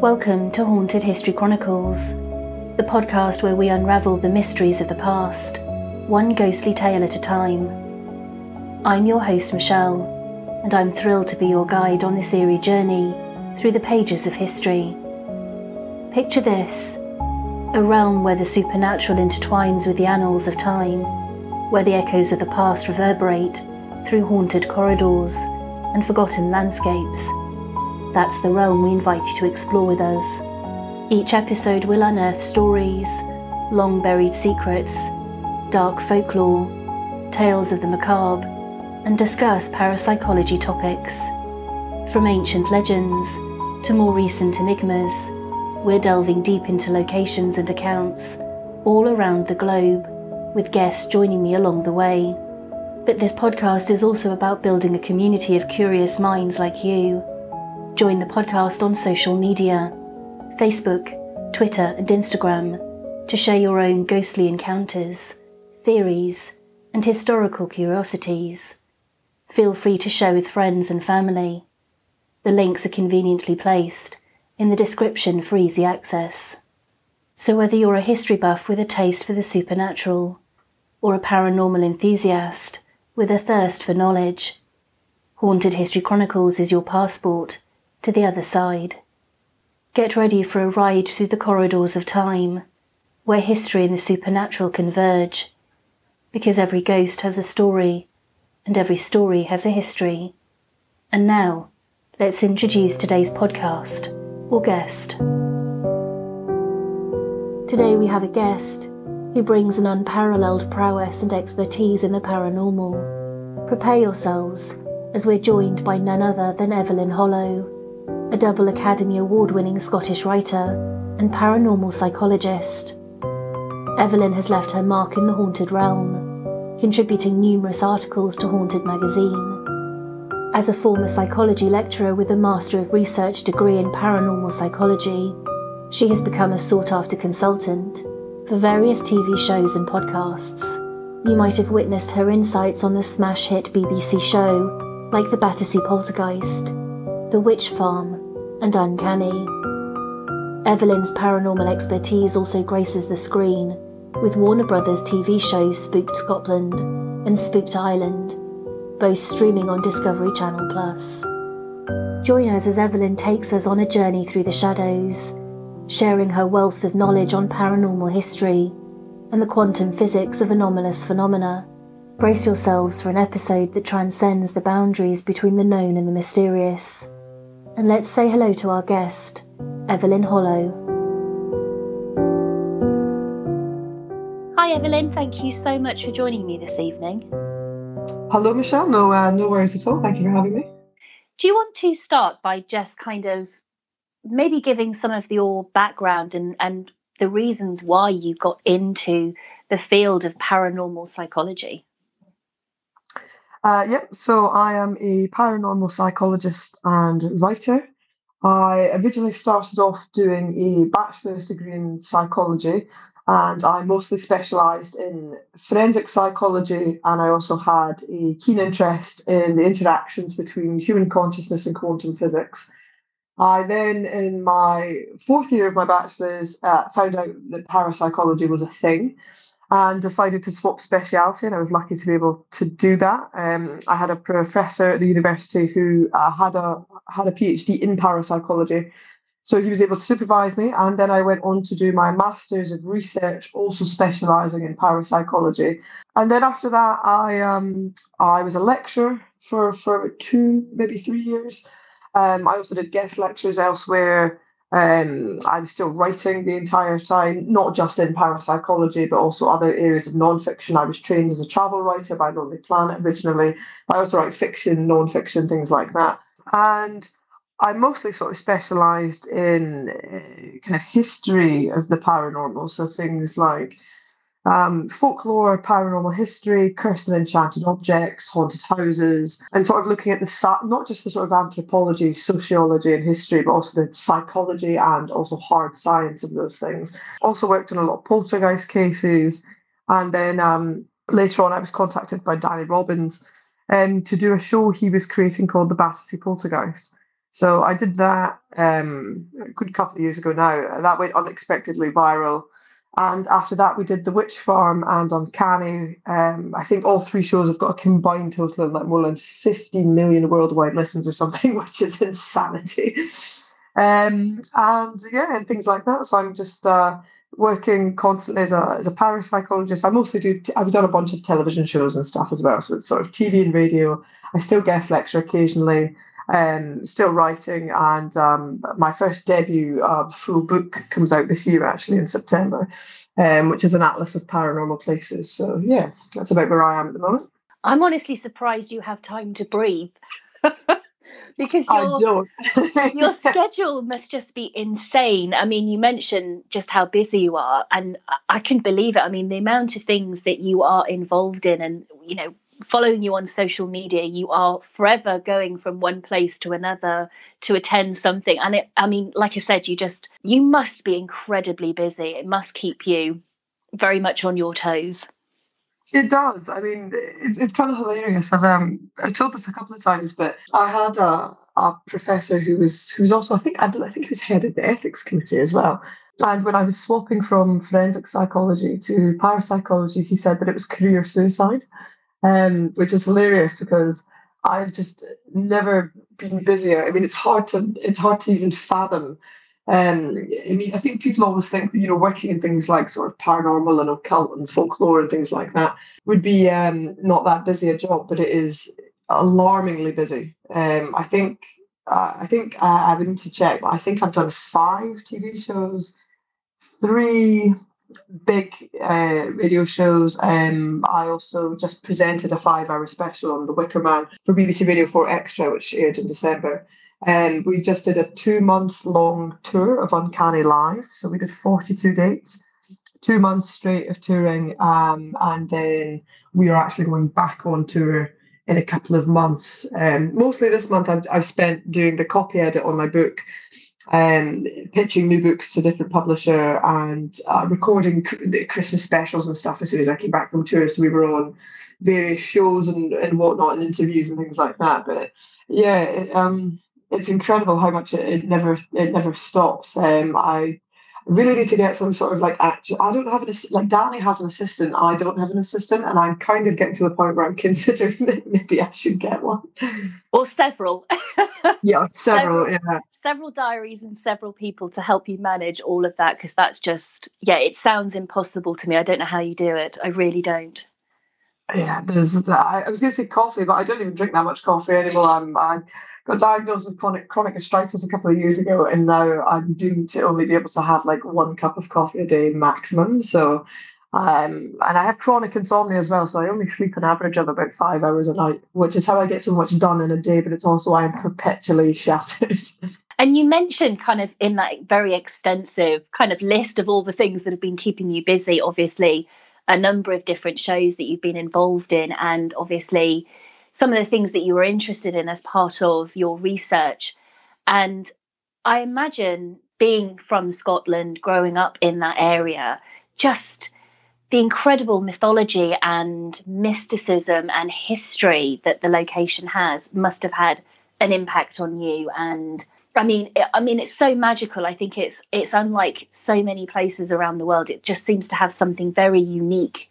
Welcome to Haunted History Chronicles, the podcast where we unravel the mysteries of the past, one ghostly tale at a time. I'm your host, Michelle, and I'm thrilled to be your guide on this eerie journey through the pages of history. Picture this a realm where the supernatural intertwines with the annals of time, where the echoes of the past reverberate through haunted corridors and forgotten landscapes that's the realm we invite you to explore with us. Each episode will unearth stories, long buried secrets, dark folklore, tales of the macabre, and discuss parapsychology topics. From ancient legends to more recent enigmas, we're delving deep into locations and accounts all around the globe, with guests joining me along the way. But this podcast is also about building a community of curious minds like you Join the podcast on social media Facebook, Twitter, and Instagram to share your own ghostly encounters, theories, and historical curiosities. Feel free to share with friends and family. The links are conveniently placed in the description for easy access. So, whether you're a history buff with a taste for the supernatural, or a paranormal enthusiast with a thirst for knowledge, Haunted History Chronicles is your passport to the other side. Get ready for a ride through the corridors of time, where history and the supernatural converge, because every ghost has a story, and every story has a history. And now, let's introduce today's podcast, or guest. Today we have a guest who brings an unparalleled prowess and expertise in the paranormal. Prepare yourselves as we're joined by none other than Evelyn Hollow a double Academy Award winning Scottish writer and paranormal psychologist. Evelyn has left her mark in the haunted realm, contributing numerous articles to Haunted magazine. As a former psychology lecturer with a Master of Research degree in paranormal psychology, she has become a sought after consultant for various TV shows and podcasts. You might have witnessed her insights on the smash hit BBC show, like The Battersea Poltergeist, The Witch Farm, and uncanny. Evelyn's paranormal expertise also graces the screen, with Warner Brothers TV shows Spooked Scotland and Spooked Ireland, both streaming on Discovery Channel Plus. Join us as Evelyn takes us on a journey through the shadows, sharing her wealth of knowledge on paranormal history and the quantum physics of anomalous phenomena. Brace yourselves for an episode that transcends the boundaries between the known and the mysterious and let's say hello to our guest, Evelyn Hollow. Hi, Evelyn. Thank you so much for joining me this evening. Hello, Michelle. No, uh, no worries at all. Thank you for having me. Do you want to start by just kind of maybe giving some of your background and, and the reasons why you got into the field of paranormal psychology? Uh, yep, so I am a paranormal psychologist and writer. I originally started off doing a bachelor's degree in psychology, and I mostly specialised in forensic psychology, and I also had a keen interest in the interactions between human consciousness and quantum physics. I then, in my fourth year of my bachelor's, uh, found out that parapsychology was a thing and decided to swap speciality, and I was lucky to be able to do that. Um, I had a professor at the university who uh, had a had a PhD in parapsychology, so he was able to supervise me, and then I went on to do my masters of research, also specialising in parapsychology. And then after that, I um I was a lecturer for for two maybe three years. Um, I also did guest lectures elsewhere. Um, I'm still writing the entire time, not just in parapsychology, but also other areas of nonfiction. I was trained as a travel writer by Lonely Planet originally. I also write fiction, nonfiction, things like that. And I mostly sort of specialised in uh, kind of history of the paranormal, so things like um, folklore, paranormal history, cursed and enchanted objects, haunted houses, and sort of looking at the not just the sort of anthropology, sociology, and history, but also the psychology and also hard science of those things. Also worked on a lot of poltergeist cases, and then um, later on, I was contacted by Danny Robbins um, to do a show he was creating called The Battersea Poltergeist. So I did that um, a good couple of years ago now. That went unexpectedly viral. And after that, we did The Witch Farm and Uncanny. Um, I think all three shows have got a combined total of like more than 50 million worldwide listens or something, which is insanity. Um, and yeah, and things like that. So I'm just uh, working constantly as a, as a parapsychologist. I mostly do, t- I've done a bunch of television shows and stuff as well. So it's sort of TV and radio. I still guest lecture occasionally um, still writing, and um, my first debut uh, full book comes out this year, actually in September, um, which is an atlas of paranormal places. So yeah, that's about where I am at the moment. I'm honestly surprised you have time to breathe. because your, your schedule must just be insane. I mean, you mentioned just how busy you are, and I can believe it. I mean, the amount of things that you are involved in, and you know, following you on social media, you are forever going from one place to another to attend something. And it, I mean, like I said, you just you must be incredibly busy. It must keep you very much on your toes. It does. I mean, it, it's kind of hilarious. I've um, I told this a couple of times, but I had a, a professor who was who was also I think I, I think he was head of the ethics committee as well. And when I was swapping from forensic psychology to parapsychology, he said that it was career suicide, um, which is hilarious because I've just never been busier. I mean, it's hard to it's hard to even fathom um, I mean, I think people always think, you know, working in things like sort of paranormal and occult and folklore and things like that would be um, not that busy a job, but it is alarmingly busy. Um, I think uh, I think uh, I would need to check, but I think I've done five TV shows, three big uh, radio shows. Um, I also just presented a five-hour special on The Wicker Man for BBC Radio 4 Extra, which aired in December. And we just did a two month long tour of Uncanny Live. So we did 42 dates, two months straight of touring. Um, and then we are actually going back on tour in a couple of months. Um, mostly this month, I've, I've spent doing the copy edit on my book. Um, pitching new books to different publisher and uh, recording the Christmas specials and stuff as soon as I came back from tour. So we were on various shows and, and whatnot and interviews and things like that. But yeah, it, um, it's incredible how much it, it never it never stops. Um, I really need to get some sort of like act. I don't have an like Danny has an assistant. I don't have an assistant, and I'm kind of getting to the point where I'm considering that maybe I should get one or several. yeah, several, several. Yeah, several diaries and several people to help you manage all of that because that's just yeah, it sounds impossible to me. I don't know how you do it. I really don't. Yeah, there's that. I was going to say coffee, but I don't even drink that much coffee anymore. I'm I got diagnosed with chronic chronic gastritis a couple of years ago, and now I'm doomed to only be able to have like one cup of coffee a day maximum. So, um, and I have chronic insomnia as well, so I only sleep an average of about five hours a night, which is how I get so much done in a day. But it's also why I'm perpetually shattered. And you mentioned kind of in that very extensive kind of list of all the things that have been keeping you busy, obviously a number of different shows that you've been involved in, and obviously some of the things that you were interested in as part of your research. And I imagine being from Scotland, growing up in that area, just the incredible mythology and mysticism and history that the location has must have had an impact on you and I mean, I mean, it's so magical. I think it's it's unlike so many places around the world. It just seems to have something very unique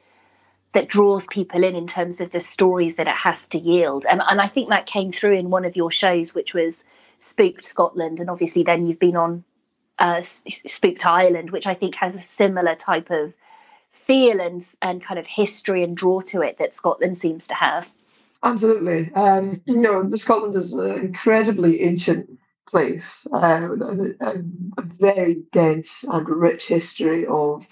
that draws people in in terms of the stories that it has to yield. And, and I think that came through in one of your shows, which was Spooked Scotland. And obviously, then you've been on uh, Spooked Ireland, which I think has a similar type of feel and, and kind of history and draw to it that Scotland seems to have. Absolutely. Um, you know, Scotland is an incredibly ancient place, uh, a, a, very dense and rich history of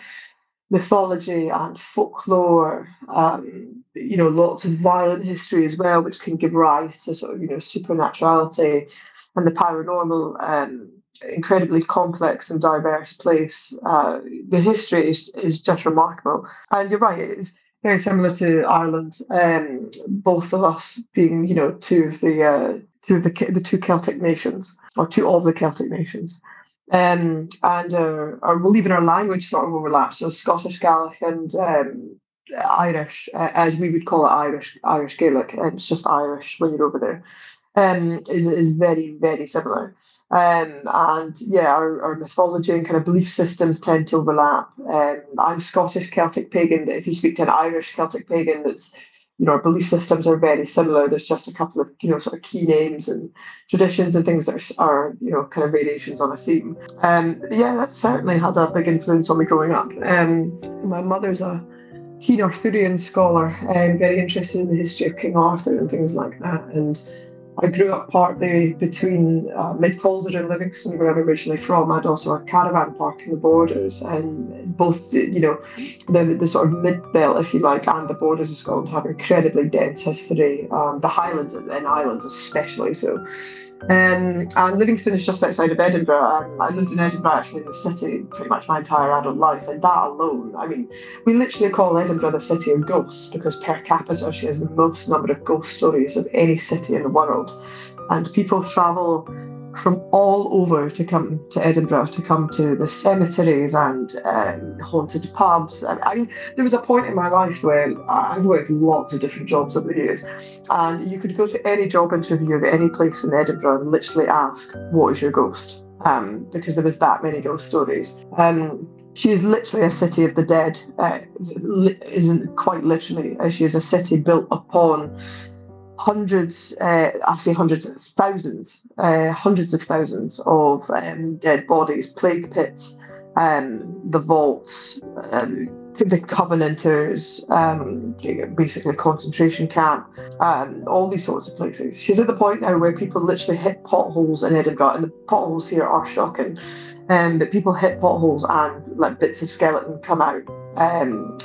mythology and folklore, um, you know, lots of violent history as well, which can give rise to sort of, you know, supernaturality and the paranormal. Um, incredibly complex and diverse place. Uh, the history is, is just remarkable. And you're right, it's very similar to Ireland. Um, both of us being, you know, two of the uh, two of the the two Celtic nations, or two of the Celtic nations. Um, and uh, or well, even our language sort of overlaps. So Scottish Gaelic and um, Irish, uh, as we would call it, Irish Irish Gaelic, it's just Irish when you're over there. um, is, is very, very similar. Um, and yeah, our, our mythology and kind of belief systems tend to overlap. Um, I'm Scottish Celtic pagan, but if you speak to an Irish Celtic pagan, it's you know, our belief systems are very similar. There's just a couple of, you know, sort of key names and traditions and things that are, you know, kind of variations on a theme. Um, yeah, that certainly had a big influence on me growing up. Um, my mother's a keen Arthurian scholar and very interested in the history of King Arthur and things like that. And I grew up partly between uh, Mid Calder and Livingston, where I'm originally from. I'd also a caravan park in the borders, and both, you know, the the sort of mid belt, if you like, and the borders of Scotland have incredibly dense history. Um, the Highlands and Islands, especially so. Um, and Livingston is just outside of Edinburgh. I lived in Edinburgh actually in the city pretty much my entire adult life, and that alone, I mean, we literally call Edinburgh the city of ghosts because per capita she has the most number of ghost stories of any city in the world. And people travel from all over to come to Edinburgh to come to the cemeteries and um, haunted pubs. And I, there was a point in my life where I've worked lots of different jobs over the years, and you could go to any job interview at any place in Edinburgh and literally ask, "What is your ghost?" Um, because there was that many ghost stories. Um, she is literally a city of the dead. Uh, isn't quite literally. She is a city built upon hundreds, uh, I say hundreds, of thousands, uh, hundreds of thousands of um, dead bodies, plague pits, um, the vaults, um, the Covenanters, um, basically concentration camp, um, all these sorts of places. She's at the point now where people literally hit potholes in Edinburgh, and the potholes here are shocking. Um, but people hit potholes and like bits of skeleton come out.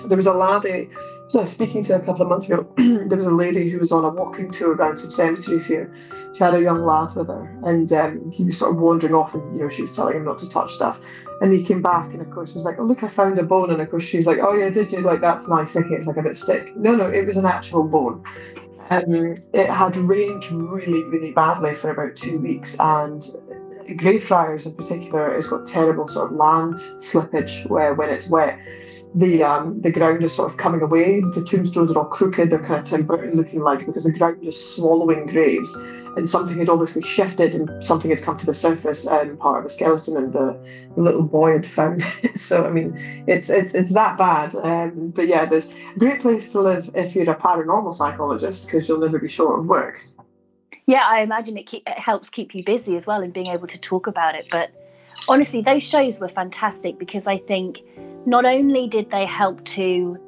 There was a laddie so I speaking to a couple of months ago. there was a lady who was on a walking tour around some cemeteries here. She had a young lad with her, and um, he was sort of wandering off, and you know she was telling him not to touch stuff. And he came back, and of course was like, "Oh look, I found a bone." And of course she's like, "Oh yeah, did you? Like that's nice, thinking it's like a bit stick." No, no, it was an actual bone. Um, it had rained really, really badly for about two weeks, and Greyfriars in particular has got terrible sort of land slippage where when it's wet the um, the ground is sort of coming away. The tombstones are all crooked. They're kind of Tim Burton looking like because the ground is swallowing graves, and something had obviously shifted and something had come to the surface and part of a skeleton, and the, the little boy had found it. So I mean, it's it's it's that bad. Um, but yeah, there's a great place to live if you're a paranormal psychologist because you'll never be short of work. Yeah, I imagine it, keep, it helps keep you busy as well in being able to talk about it. But honestly, those shows were fantastic because I think not only did they help to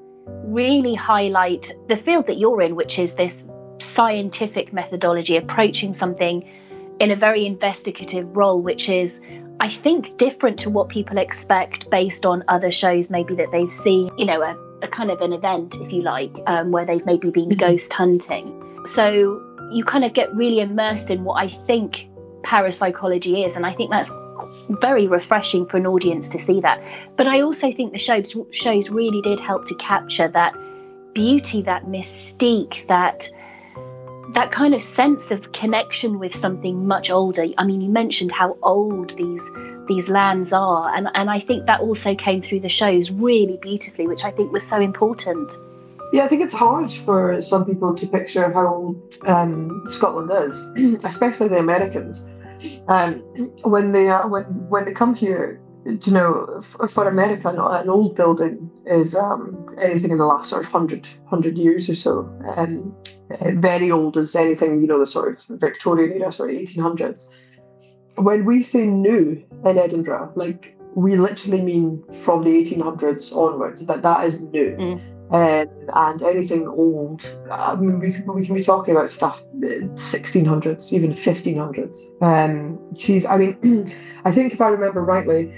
really highlight the field that you're in, which is this scientific methodology, approaching something in a very investigative role, which is, I think, different to what people expect based on other shows, maybe that they've seen, you know, a, a kind of an event, if you like, um, where they've maybe been mm-hmm. ghost hunting. So you kind of get really immersed in what I think parapsychology is. And I think that's very refreshing for an audience to see that. But I also think the shows shows really did help to capture that beauty, that mystique, that that kind of sense of connection with something much older. I mean, you mentioned how old these these lands are, and, and I think that also came through the shows really beautifully, which I think was so important. Yeah, I think it's hard for some people to picture how old um, Scotland is, especially the Americans. Um, when they are when when they come here, you know, for, for America, an old building is um, anything in the last sort of 100, 100 years or so. Um, very old is anything, you know, the sort of Victorian era, sort of 1800s. When we say new in Edinburgh, like we literally mean from the 1800s onwards, that that is new. Mm. Um, and anything old, I mean, we, we can be talking about stuff 1600s, even 1500s. Um, she's, I mean, I think if I remember rightly,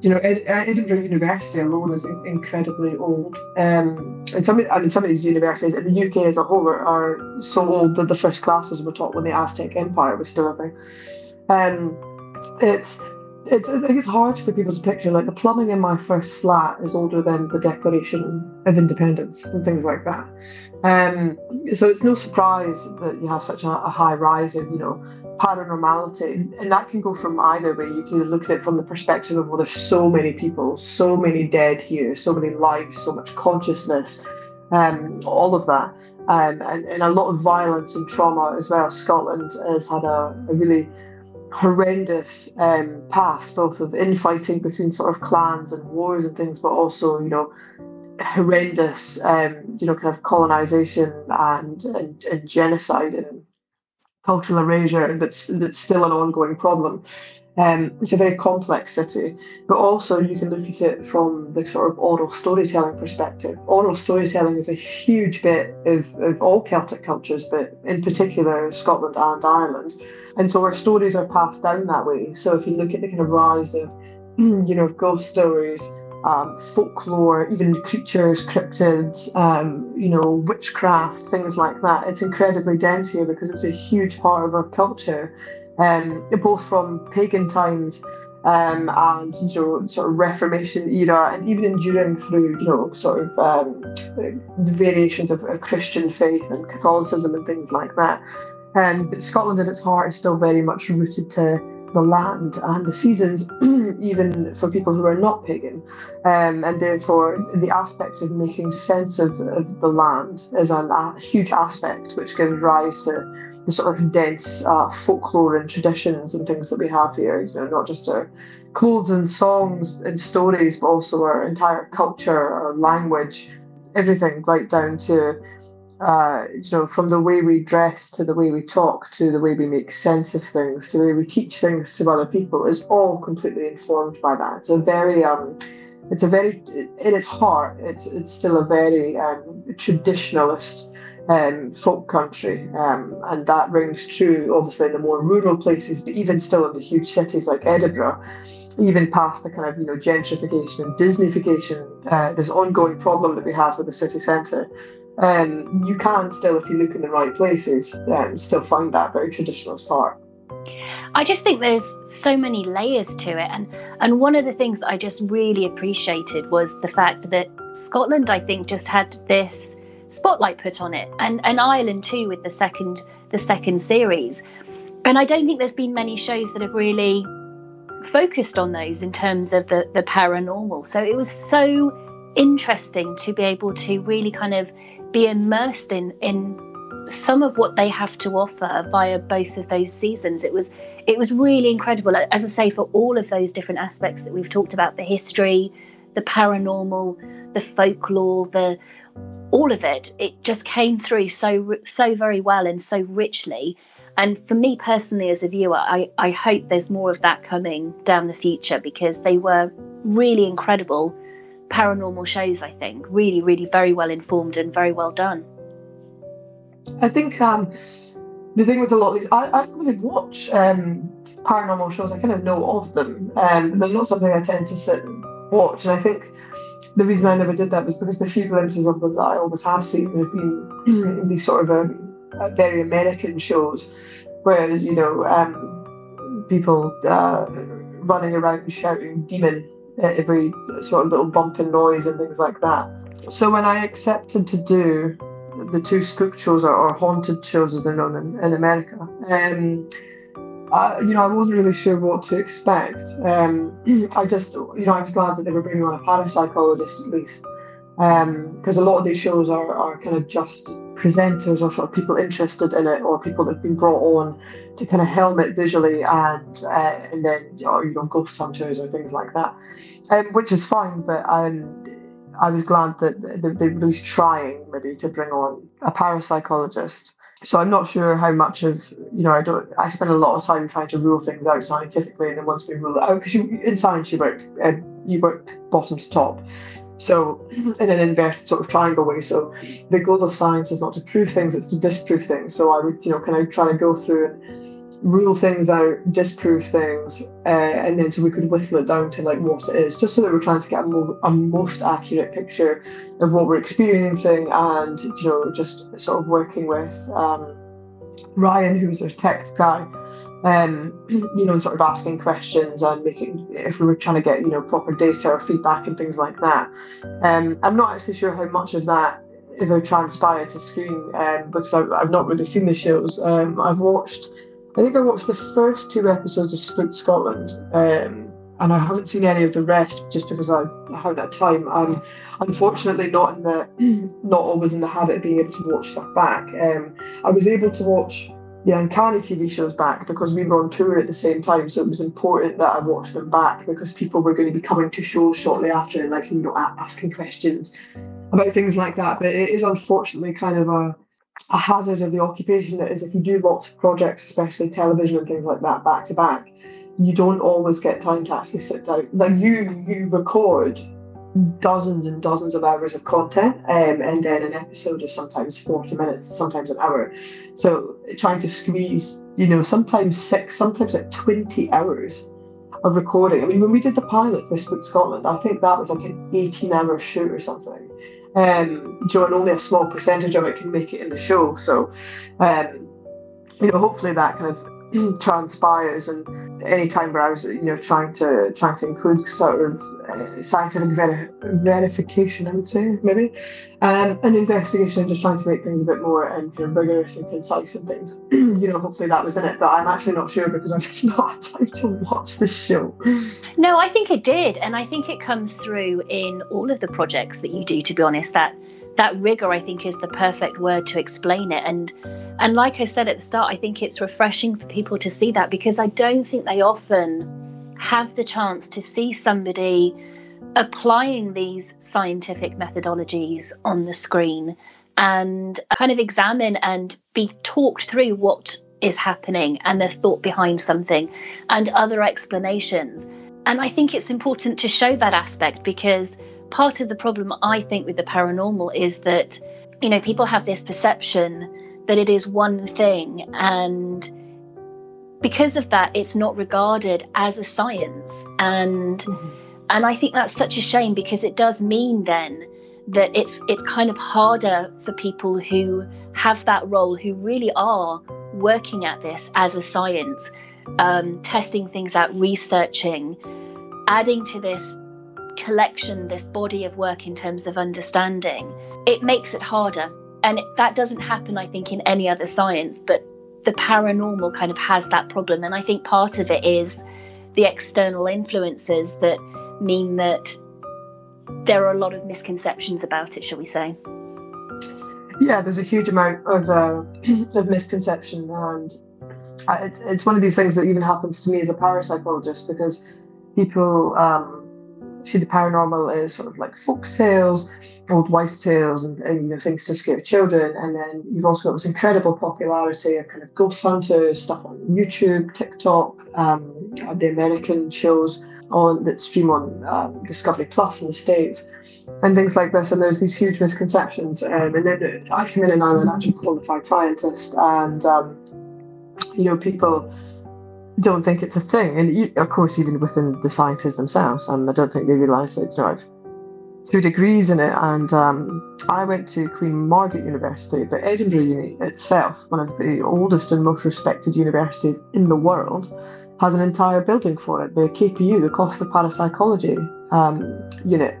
you know, Ed, Edinburgh University alone is incredibly old. Um, and some, I mean, some of these universities in the UK as a whole are, are so old that the first classes were taught when the Aztec Empire was still a thing. Um, it's it's, it's hard for people to picture. Like the plumbing in my first flat is older than the Declaration of Independence and things like that. Um, so it's no surprise that you have such a, a, high rise of, you know, paranormality, and that can go from either way. You can look at it from the perspective of well, there's so many people, so many dead here, so many lives, so much consciousness. um, all of that, um, and, and, a lot of violence and trauma as well. Scotland has had a, a really horrendous um, past, both of infighting between sort of clans and wars and things, but also, you know, horrendous, um, you know, kind of colonization and, and, and genocide and cultural erasure that's that's still an ongoing problem. Um, it's a very complex city, but also you can look at it from the sort of oral storytelling perspective. Oral storytelling is a huge bit of, of all Celtic cultures, but in particular Scotland and Ireland. And so our stories are passed down that way. So if you look at the kind of rise of, you know, ghost stories, um, folklore, even creatures, cryptids, um, you know, witchcraft, things like that. It's incredibly dense here because it's a huge part of our culture, um, both from pagan times um, and you know, sort of Reformation era, and even enduring through you know, sort of um, variations of, of, Christian faith and Catholicism and things like that. Um, Scotland at its heart is still very much rooted to the land and the seasons, even for people who are not pagan. Um, and therefore, the aspect of making sense of, of the land is a, a, huge aspect which gives rise to the sort of dense uh, folklore and traditions and things that we have here. You know, not just our clothes and songs and stories, but also our entire culture, our language, everything right down to uh, you know, from the way we dress to the way we talk to the way we make sense of things to the way we teach things to other people is all completely informed by that. It's a very, um, it's a very, in its heart, it's it's still a very um, traditionalist um, folk country, um, and that rings true obviously in the more rural places, but even still in the huge cities like Edinburgh even past the kind of you know gentrification and Disneyfication, uh, this ongoing problem that we have with the city centre, um, you can still, if you look in the right places, um, still find that very traditionalist heart. I just think there's so many layers to it, and and one of the things that I just really appreciated was the fact that Scotland, I think, just had this spotlight put on it, and and Ireland too with the second the second series, and I don't think there's been many shows that have really focused on those in terms of the the paranormal. So it was so interesting to be able to really kind of be immersed in in some of what they have to offer via both of those seasons. It was it was really incredible. As i say for all of those different aspects that we've talked about the history the paranormal the folklore the all of it it just came through so so very well and so richly. And for me personally as a viewer i i hope there's more of that coming down the future because they were really incredible paranormal shows, I think. Really, really very well informed and very well done. I think um, the thing with a lot of these, I, I don't really watch um, paranormal shows. I kind of know of them. Um, they're not something I tend to sit and watch. And I think the reason I never did that was because the few glimpses of them that I always have seen have been these sort of um, uh, very American shows. Whereas, you know, um, people uh, running around shouting demon every sort of little bump and noise and things like that. So when I accepted to do the two spook shows or, or haunted shows as they're known in, in America, um, I, you know, I wasn't really sure what to expect. Um, I just, you know, I was glad that they were bringing on a parapsychologist at least, because um, a lot of these shows are, are kind of just presenters or sort of people interested in it or people that have been brought on to kind of helm it visually and uh, and then or, you know ghost hunters or things like that, um, which is fine. But um, I was glad that they, they were trying maybe to bring on a parapsychologist. So I'm not sure how much of you know I don't I spend a lot of time trying to rule things out scientifically, and then once we rule it out, because in science you work uh, you work bottom to top. So, in an inverted sort of triangle way. So, the goal of science is not to prove things; it's to disprove things. So, I would, you know, kind of try to go through and rule things out, disprove things, uh, and then so we could whittle it down to like what it is, just so that we're trying to get a, mo- a most accurate picture of what we're experiencing, and you know, just sort of working with um, Ryan, who's our tech guy um, you know, and sort of asking questions and making if we were trying to get you know proper data or feedback and things like that. Um, I'm not actually sure how much of that ever transpired to screen um, because I've, I've not really seen the shows. Um, I've watched, I think I watched the first two episodes of Spook Scotland, um, and I haven't seen any of the rest just because I, I haven't had time. I'm unfortunately not in the not always in the habit of being able to watch stuff back. Um, I was able to watch the Uncanny TV shows back because we were on tour at the same time, so it was important that I watched them back because people were going to be coming to shows shortly after and like you know asking questions about things like that. But it is unfortunately kind of a a hazard of the occupation that is if you do lots of projects, especially television and things like that, back to back, you don't always get time to actually sit down. Like you, you record dozens and dozens of hours of content, um, and then an episode is sometimes forty minutes, sometimes an hour. So trying to squeeze, you know, sometimes six, sometimes like twenty hours of recording. I mean, when we did the pilot for Spook Scotland, I think that was like an eighteen-hour shoot or something. Um, Joe, and only a small percentage of it can make it in the show. So, um, you know, hopefully that kind of transpires and any time where I was you know trying to trying to include sort of uh, scientific ver- verification I would say maybe. Um, an investigation and just trying to make things a bit more and kind of rigorous and concise and things. You know hopefully that was in it but I'm actually not sure because I've not had time to watch the show. No I think it did and I think it comes through in all of the projects that you do to be honest that that rigor I think is the perfect word to explain it. And and like I said at the start I think it's refreshing for people to see that because I don't think they often have the chance to see somebody applying these scientific methodologies on the screen and kind of examine and be talked through what is happening and the thought behind something and other explanations. And I think it's important to show that aspect because part of the problem I think with the paranormal is that, you know, people have this perception that it is one thing. And because of that, it's not regarded as a science. And mm-hmm. and I think that's such a shame because it does mean then that it's it's kind of harder for people who have that role who really are working at this as a science um, testing things out researching adding to this collection, this body of work in terms of understanding, it makes it harder. And that doesn't happen, I think, in any other science, but the paranormal kind of has that problem. And I think part of it is the external influences that mean that there are a lot of misconceptions about it, shall we say? Yeah, there's a huge amount of uh, of misconception, and it's one of these things that even happens to me as a parapsychologist because people um, see the paranormal as sort of like folk tales, old wives' tales, and, and, you know things to scare children. And then you've also got this incredible popularity of kind of ghost hunters stuff on YouTube, TikTok, um, the American shows on that stream on um, Discovery Plus in the states, and things like this. And there's these huge misconceptions. Um, and then I come in and I'm an actual qualified scientist, and um, you know people don't think it's a thing. And of course, even within the sciences themselves, and I don't think they realise that you know I've two degrees in it. And um, I went to Queen Margaret University, but Edinburgh Uni itself, one of the oldest and most respected universities in the world, has an entire building for it, the KPU, the Koestler Parapsychology um, unit,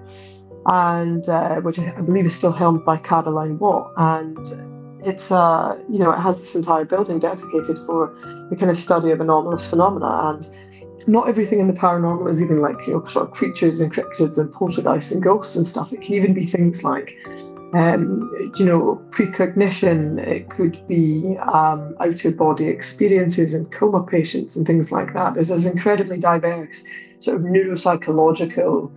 and uh, which I believe is still helmed by Caroline Watt. And it's uh, you know it has this entire building dedicated for the kind of study of anomalous phenomena and not everything in the paranormal is even like you know sort of creatures and cryptids and poltergeists and ghosts and stuff. It can even be things like um, you know precognition. It could be um, out of body experiences and coma patients and things like that. There's this incredibly diverse sort of neuropsychological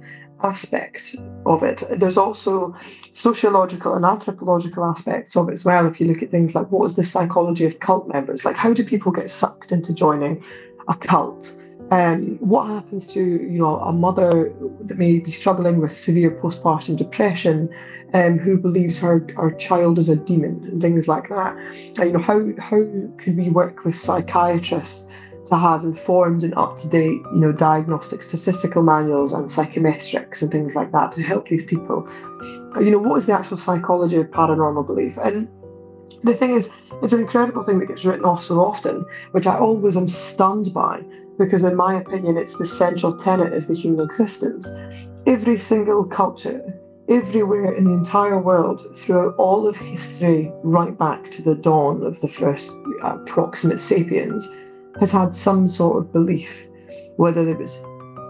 aspect of it. There's also sociological and anthropological aspects of it as well. If you look at things like what is the psychology of cult members, like how do people get sucked into joining a cult? Um, what happens to you know a mother that may be struggling with severe postpartum depression, um, who believes her, her child is a demon and things like that? Uh, you know how how could we work with psychiatrists to have informed and up to date, you know, diagnostic statistical manuals and psychometrics and things like that to help these people. You know, what is the actual psychology of paranormal belief? And the thing is, it's an incredible thing that gets written off so often, which I always am stunned by, because in my opinion, it's the central tenet of the human existence. Every single culture, everywhere in the entire world, throughout all of history, right back to the dawn of the first uh, proximate sapiens, has had some sort of belief, whether it was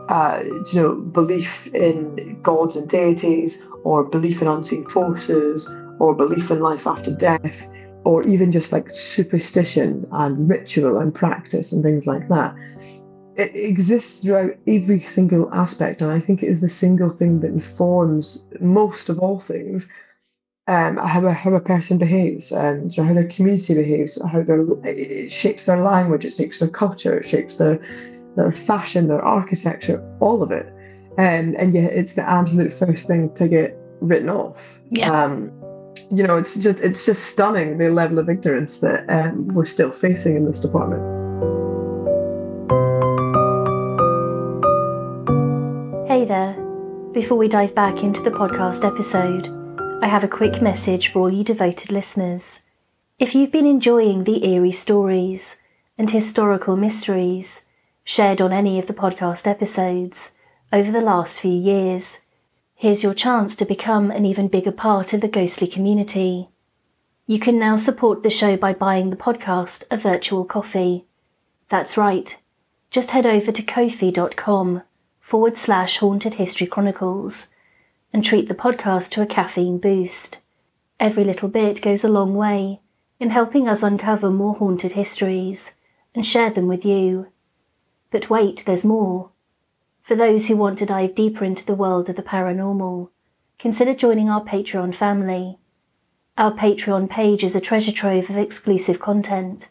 uh, you know, belief in gods and deities, or belief in unseen forces, or belief in life after death, or even just like superstition and ritual and practice and things like that. It exists throughout every single aspect, and I think it is the single thing that informs most of all things um, how, a, how a person behaves, and how their community behaves, how their it shapes their language, it shapes their culture, it shapes their their fashion, their architecture, all of it. Um, and yet, it's the absolute first thing to get written off. Yeah. Um, you know, it's just it's just stunning the level of ignorance that um, we're still facing in this department. Hey there. Before we dive back into the podcast episode, I have a quick message for all you devoted listeners. If you've been enjoying the eerie stories and historical mysteries shared on any of the podcast episodes over the last few years, here's your chance to become an even bigger part of the ghostly community. You can now support the show by buying the podcast a virtual coffee. That's right. Just head over to kofi.com forward slash haunted history chronicles and treat the podcast to a caffeine boost. Every little bit goes a long way in helping us uncover more haunted histories and share them with you. But wait, there's more. For those who want to dive deeper into the world of the paranormal, consider joining our Patreon family. Our Patreon page is a treasure trove of exclusive content,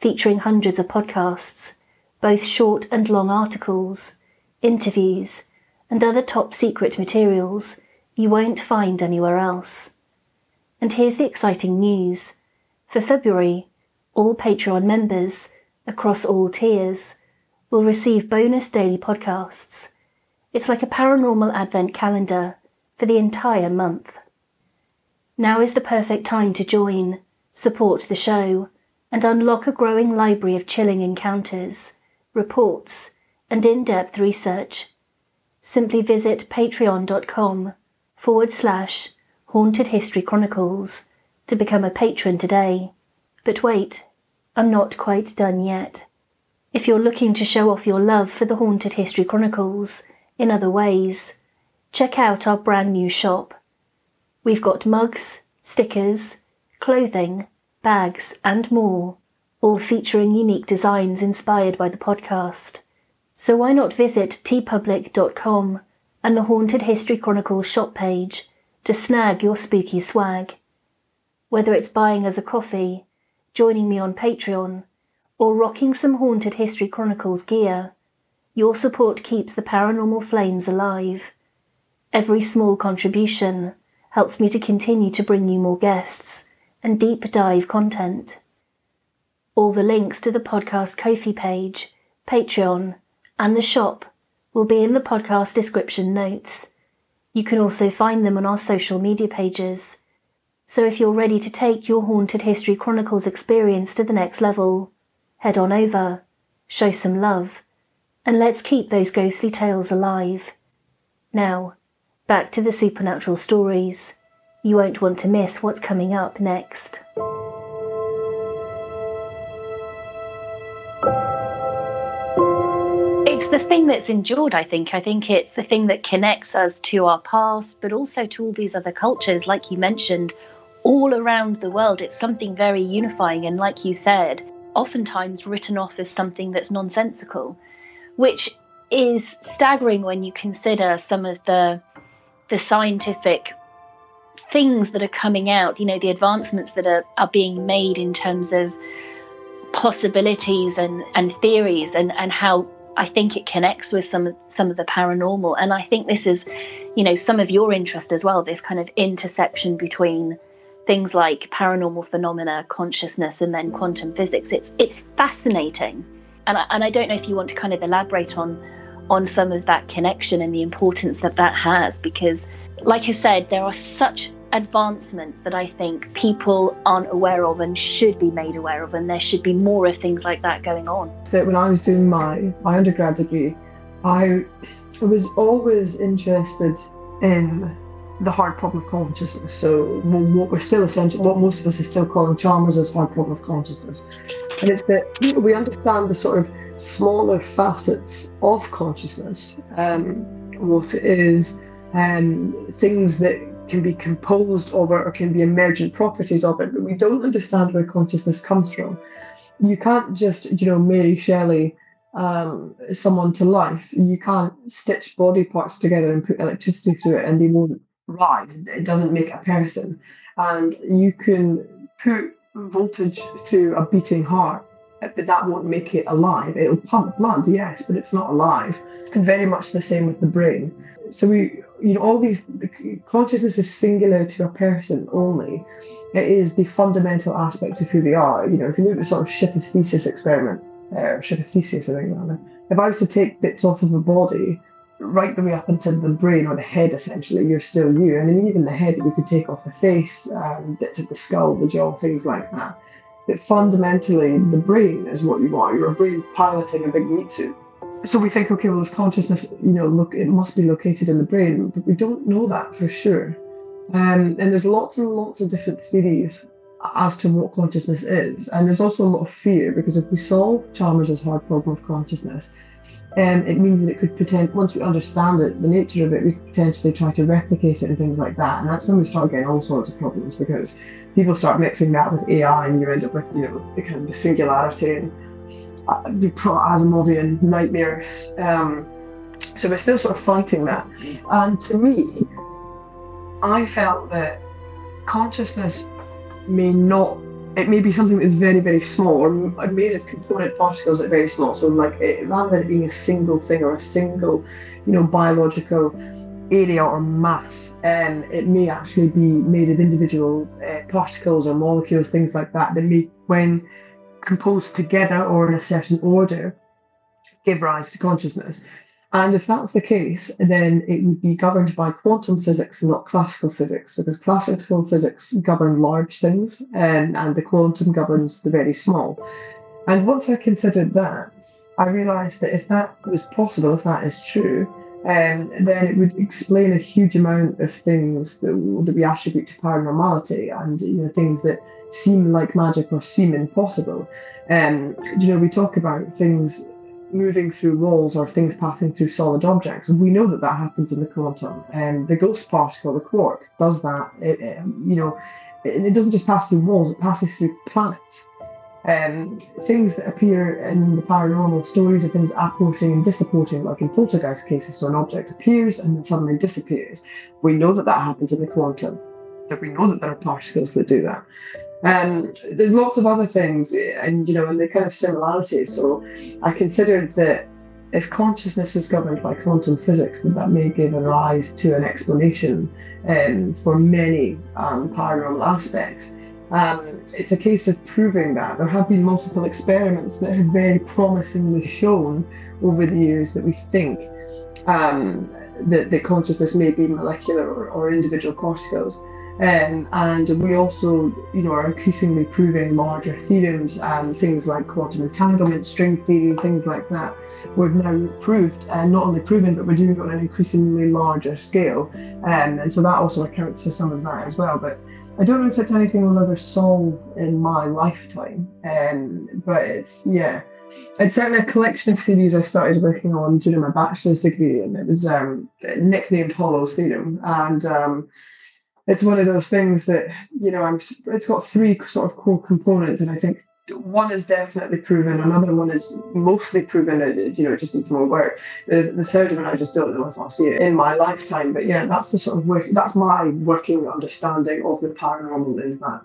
featuring hundreds of podcasts, both short and long articles, interviews, and other top secret materials you won't find anywhere else. And here's the exciting news. For February, all Patreon members, across all tiers, will receive bonus daily podcasts. It's like a paranormal advent calendar for the entire month. Now is the perfect time to join, support the show, and unlock a growing library of chilling encounters, reports, and in depth research. Simply visit patreon.com forward slash haunted history chronicles to become a patron today. But wait, I'm not quite done yet. If you're looking to show off your love for the Haunted History Chronicles in other ways, check out our brand new shop. We've got mugs, stickers, clothing, bags, and more, all featuring unique designs inspired by the podcast. So why not visit teepublic.com and the Haunted History Chronicles shop page to snag your spooky swag? Whether it's buying us a coffee, joining me on Patreon, or rocking some Haunted History Chronicles gear, your support keeps the paranormal flames alive. Every small contribution helps me to continue to bring you more guests and deep dive content. All the links to the podcast Ko-fi page, Patreon, and the shop will be in the podcast description notes. You can also find them on our social media pages. So if you're ready to take your Haunted History Chronicles experience to the next level, head on over, show some love, and let's keep those ghostly tales alive. Now, back to the supernatural stories. You won't want to miss what's coming up next. It's the thing that's endured, I think. I think it's the thing that connects us to our past, but also to all these other cultures, like you mentioned, all around the world. It's something very unifying. And like you said, oftentimes written off as something that's nonsensical, which is staggering when you consider some of the the scientific things that are coming out, you know, the advancements that are, are being made in terms of possibilities and, and theories and, and how I think it connects with some some of the paranormal. And I think this is, you know, some of your interest as well, this kind of intersection between things like paranormal phenomena, consciousness, and then quantum physics. It's it's fascinating, and I, and I don't know if you want to kind of elaborate on on some of that connection and the importance that that has, because, like I said, there are such advancements that I think people aren't aware of and should be made aware of, and there should be more of things like that going on. When I was doing my my undergrad degree, I was always interested in the hard problem of consciousness. So what we're still essentially, what most of us are still calling Chalmers as hard problem of consciousness, and it's that we understand the sort of smaller facets of consciousness, um, what it is, um, things that can be composed of it or can be emergent properties of it, but we don't understand where consciousness comes from. You can't just, you know, Mary Shelley um, someone to life. You can't stitch body parts together and put electricity through it and they won't rise. It doesn't make a person. And you can put voltage through a beating heart, but that won't make it alive. It'll pump blood, yes, but it's not alive. And very much the same with the brain. So we, you know, all these the consciousness is singular to a person only. It is the fundamental aspects of who they are. You know, if you look at the sort of ship of Theseus experiment, uh, ship of Theseus, I think rather. If I was to take bits off of a body right the way up into the brain or the head, essentially, you're still you. And then even the head, we could take off the face, um, bits of the skull, the jaw, things like that. But fundamentally, the brain is what you are. You're a brain piloting a big meat suit. So we think, okay, well, this consciousness, you know, look, it must be located in the brain, but we don't know that for sure. Um, and there's lots and lots of different theories as to what consciousness is. And there's also a lot of fear because if we solve Chalmers' hard problem of consciousness, um, it means that it could potentially, once we understand it, the nature of it, we could potentially try to replicate it and things like that. And that's when we start getting all sorts of problems because people start mixing that with AI and you end up with, you know, the kind of singularity and the Asimovian nightmares. Um, so we're still sort of fighting that. And to me, I felt that consciousness may not it may be something that's very, very small, or made of component particles that are very small. So, like, it, rather than it being a single thing or a single, you know, biological area or mass, um, it may actually be made of individual uh, particles or molecules, things like that, that may, when composed together or in a certain order, give rise to consciousness. And if that's the case, then it would be governed by quantum physics and not classical physics, because classical physics govern large things and, and the quantum governs the very small. And once I considered that, I realized that if that was possible, if that is true, um, then it would explain a huge amount of things that, that we attribute to paranormality and you know things that seem like magic or seem impossible. Um, you know, we talk about things moving through walls or things passing through solid objects. We know that that happens in the quantum. And um, the ghost particle, the quark, does that. It, it you know, it, it, doesn't just pass through walls; it passes through planets. Um, things that appear in the paranormal stories of things apporting and disapporting, like in poltergeist cases, so an object appears and then suddenly disappears. We know that that happens in the quantum. That we know that there are particles that do that. Um, there's lots of other things, and you know, and the kind of similarities. So I considered that if consciousness is governed by quantum physics, that that may give a rise to an explanation um, for many um, paranormal aspects. Um, it's a case of proving that. There have been multiple experiments that have very promisingly shown over the years that we think um, that, that consciousness may be molecular or, or individual particles. Um, and we also, you know, are increasingly proving larger theorems and things like quantum entanglement, string theory, things like that. We've now proved, and not only proven, but we're doing it on an increasingly larger scale. Um, and so that also accounts for some of that as well. But I don't know if it's anything we'll ever solve in my lifetime. Um, but it's, yeah, it's certainly a collection of theories I started working on during my bachelor's degree, and it was um, nicknamed Hollow's Theorem. And um, it's one of those things that you know I'm. It's got three sort of core components, and I think one is definitely proven, another one is mostly proven. It, you know, it just needs more work. The, the third one, I just don't know if I'll see it in my lifetime. But yeah, that's the sort of work. That's my working understanding of the paranormal. Is that.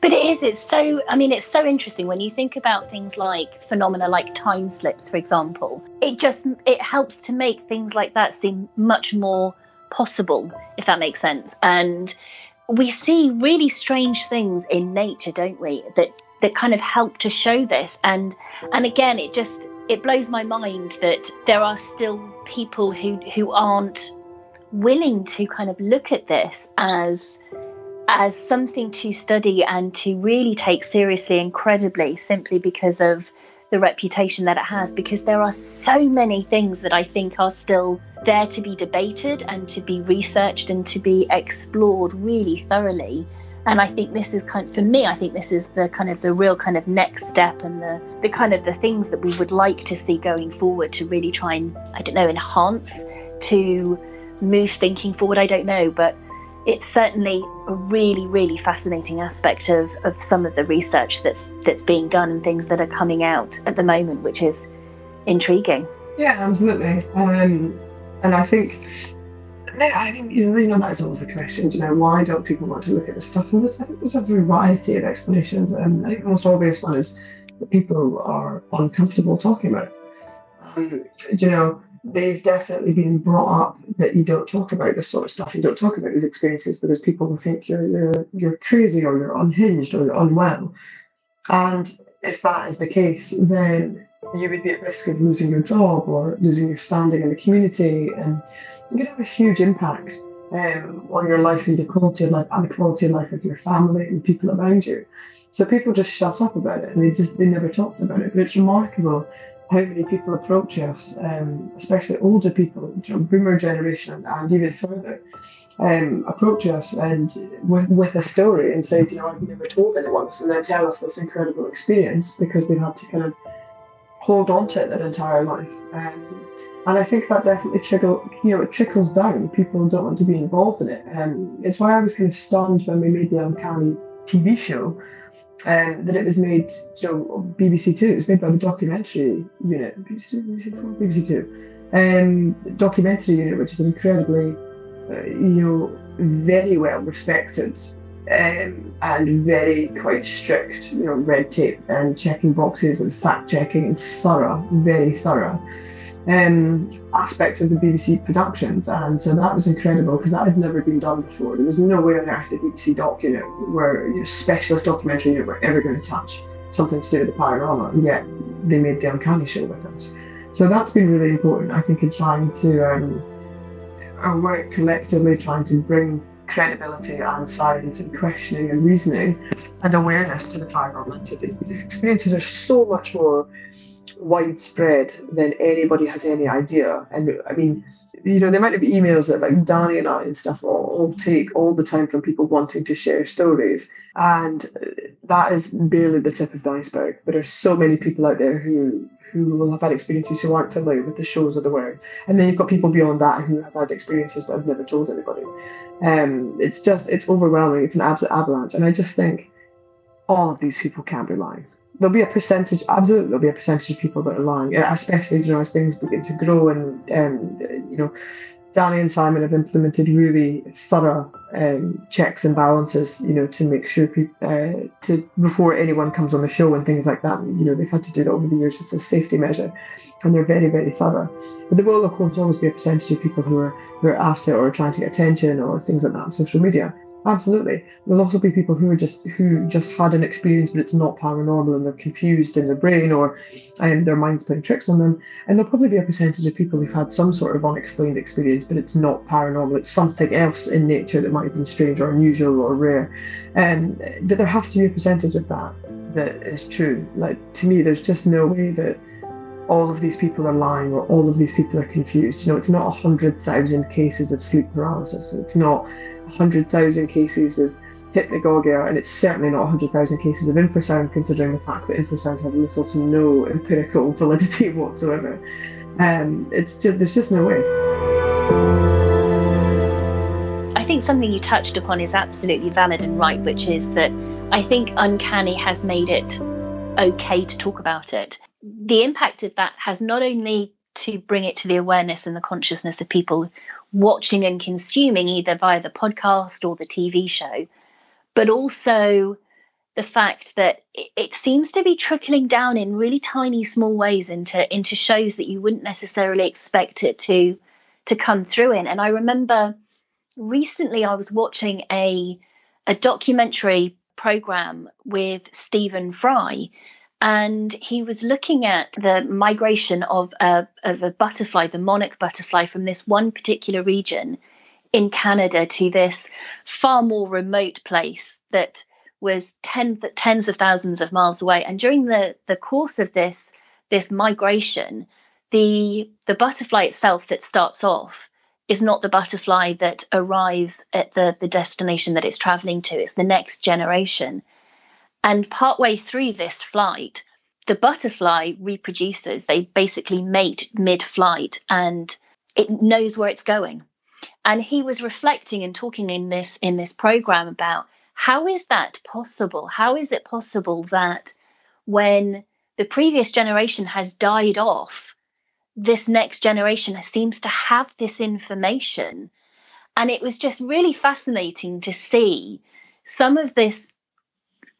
But it is, it's so, I mean, it's so interesting when you think about things like phenomena like time slips, for example. It just, it helps to make things like that seem much more possible, if that makes sense. And we see really strange things in nature, don't we? That that kind of help to show this. And and again, it just it blows my mind that there are still people who who aren't willing to kind of look at this as as something to study and to really take seriously incredibly simply because of the reputation that it has because there are so many things that I think are still there to be debated and to be researched and to be explored really thoroughly and i think this is kind of, for me i think this is the kind of the real kind of next step and the the kind of the things that we would like to see going forward to really try and i don't know enhance to move thinking forward i don't know. But it's certainly a really really fascinating aspect of of some of the research that's that's being done and things that are coming out at the moment which is intriguing. Yeah absolutely. Um, and i think I mean, you know, that's always the question. You know, why don't people want to look at this stuff? And there's, I think there's a variety of explanations. And I think the most obvious one is that people are uncomfortable talking about it. Um, you know, they've definitely been brought up that you don't talk about this sort of stuff. You don't talk about these experiences because people will think you're you're you're crazy or you're unhinged or you're unwell. And if that is the case, then you would be at risk of losing your job or losing your standing in the community, and you could have a huge impact um, on your life and your quality of life and the quality of life of your family and people around you. So people just shut up about it and they just they never talked about it. But it's remarkable how many people approach us, um, especially older people, boomer generation and even further, um, approach us and with, with a story and say, you know, I've never told anyone this, and then tell us this incredible experience because they've had to kind of hold on to it their entire life. Um, and I think that definitely trickle, you know, it trickles down. People don't want to be involved in it. And um, it's why I was kind of stunned when we made the Uncanny TV show um, that it was made, you know, BBC Two. It was made by the documentary unit, BBC Two, BBC Four, BBC Two, um, documentary unit, which is incredibly, uh, you know, very well respected um, and very quite strict, you know, red tape and checking boxes and fact checking and thorough, very thorough um, aspects of the BBC productions, and so that was incredible because that had never been done before. There was no way on earth the BBC doc unit, where you know, specialist documentary unit, were ever going to touch something to do with the paranormal, and yet they made the Uncanny Show with us. So that's been really important, I think, in trying to um, work collectively, trying to bring credibility and science and questioning and reasoning and awareness to the paranormal. These, these experiences are so much more widespread than anybody has any idea. And I mean, you know, the amount of emails that like Danny and I and stuff all, all take all the time from people wanting to share stories. And that is barely the tip of the iceberg. But there's so many people out there who who will have had experiences who aren't familiar with the shows of the word. And then you've got people beyond that who have had experiences but have never told anybody. Um, it's just, it's overwhelming. It's an absolute avalanche. And I just think all of these people can't be lying there'll be a percentage, absolutely, there'll be a percentage of people that are lying, especially you know as things begin to grow and um, you know, Danny and Simon have implemented really thorough um, checks and balances, you know, to make sure people uh, to before anyone comes on the show and things like that. You know, they've had to do that over the years as a safety measure, and they're very very thorough. But there will of course always be a percentage of people who are who are after or trying to get attention or things like that on social media. Absolutely. There'll also be people who are just who just had an experience, but it's not paranormal, and they're confused in their brain, or um, their mind's playing tricks on them. And there'll probably be a percentage of people who've had some sort of unexplained experience, but it's not paranormal. It's something else in nature that might have been strange or unusual or rare. Um, but there has to be a percentage of that that is true. Like to me, there's just no way that all of these people are lying or all of these people are confused. You know, it's not a hundred thousand cases of sleep paralysis. It's not 100,000 cases of hypnagogia, and it's certainly not 100,000 cases of infrasound, considering the fact that infrasound has little to no empirical validity whatsoever. Um, it's just there's just no way. I think something you touched upon is absolutely valid and right, which is that I think Uncanny has made it okay to talk about it. The impact of that has not only to bring it to the awareness and the consciousness of people watching and consuming either via the podcast or the TV show, but also the fact that it, seems to be trickling down in really tiny small ways into into shows that you wouldn't necessarily expect it to to come through in. And i remember recently i was watching a a documentary program with stephen fry and he was looking at the migration of a, of a butterfly, the monarch butterfly, from this one particular region in Canada to this far more remote place that was ten, tens of thousands of miles away. And during the, the course of this, this migration, the the butterfly itself that starts off is not the butterfly that arrives at the, the destination that it's traveling to. It's the next generation. And partway through this flight, the butterfly reproduces. They basically mate mid flight and it knows where it's going. And he was reflecting and talking in this in this program about how is that possible? How is it possible that when the previous generation has died off, this next generation seems to have this information. And it was just really fascinating to see some of this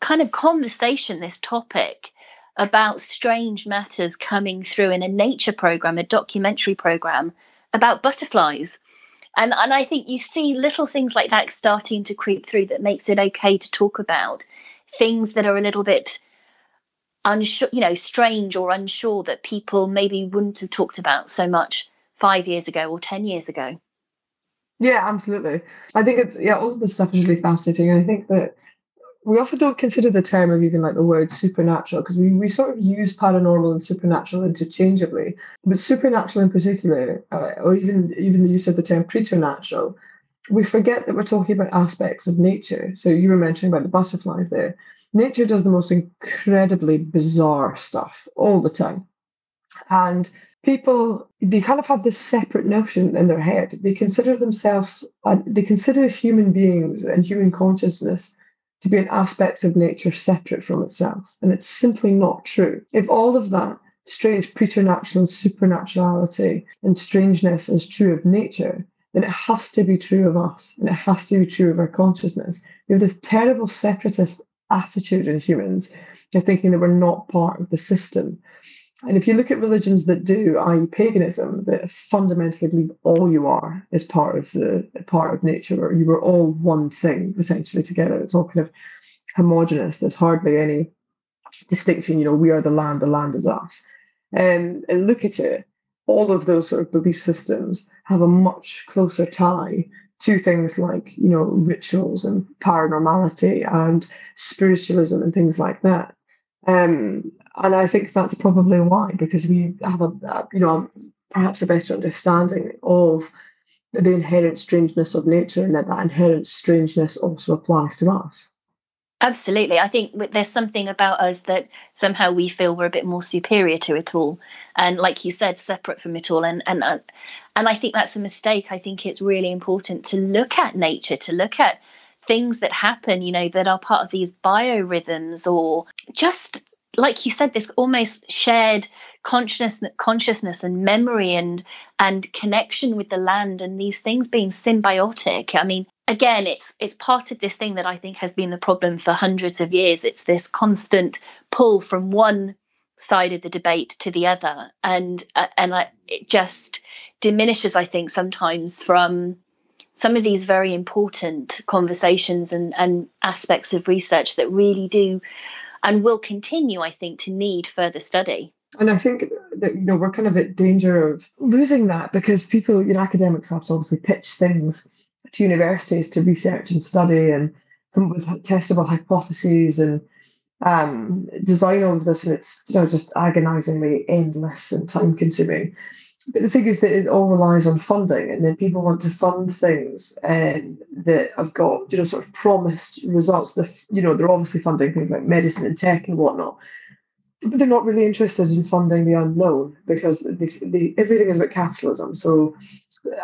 kind of conversation, this topic about strange matters coming through in a nature program, a documentary program about butterflies. And, and I think you see little things like that starting to creep through that makes it okay to talk about things that are a little bit unsure, you know, strange or unsure that people maybe wouldn't have talked about so much five years ago or 10 years ago. Yeah, absolutely. I think it's, yeah, all of this stuff is really fascinating. I think that we often don't consider the term of even like the word supernatural because we, we sort of use paranormal and supernatural interchangeably. But supernatural in particular, uh, or even even the use of the term preternatural, we forget that we're talking about aspects of nature. So you were mentioning about the butterflies there nature does the most incredibly bizarre stuff all the time. And people, they kind of have this separate notion in their head. They consider themselves, uh, they consider human beings and human consciousness to be an aspect of nature separate from itself. And it's simply not true. If all of that strange preternatural and supernaturality and strangeness is true of nature, then it has to be true of us and it has to be true of our consciousness. We have this terrible separatist attitude in humans. You're thinking that we're not part of the system. And if you look at religions that do, i.e., paganism, that fundamentally believe all you are is part of the part of nature, or you are all one thing essentially together. It's all kind of homogenous. There's hardly any distinction. You know, we are the land, the land is us. Um, and look at it. All of those sort of belief systems have a much closer tie to things like you know rituals and paranormality and spiritualism and things like that um, and i think that's probably why because we have a, a you know perhaps a better understanding of the inherent strangeness of nature and that that inherent strangeness also applies to us Absolutely. I think there's something about us that somehow we feel we're a bit more superior to it all. And like you said, separate from it all. And, and, uh, and I think that's a mistake. I think it's really important to look at nature, to look at things that happen, you know, that are part of these biorhythms or just like you said, this almost shared consciousness consciousness and memory and and connection with the land and these things being symbiotic. I mean again it's it's part of this thing that i think has been the problem for hundreds of years. It's this constant pull from one side of the debate to the other. And uh, and I, it just diminishes i think sometimes from some of these very important conversations and and aspects of research that really do and will continue i think to need further study and I think that you know we're kind of at danger of losing that because people, you know, academics have to obviously pitch things to universities to research and study and come up with testable hypotheses and um, design all of this, and it's you know just agonizingly endless and time consuming. But the thing is that it all relies on funding, and then people want to fund things um, that have got you know sort of promised results. The you know they're obviously funding things like medicine and tech and whatnot, but they're not really interested in funding the unknown because everything is about capitalism. So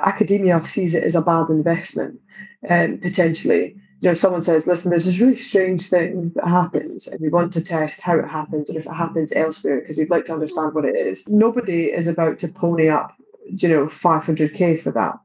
academia sees it as a bad investment, and potentially. You know, someone says, "Listen, there's this really strange thing that happens, and we want to test how it happens, and if it happens elsewhere, because we'd like to understand what it is." Nobody is about to pony up, you know, 500k for that.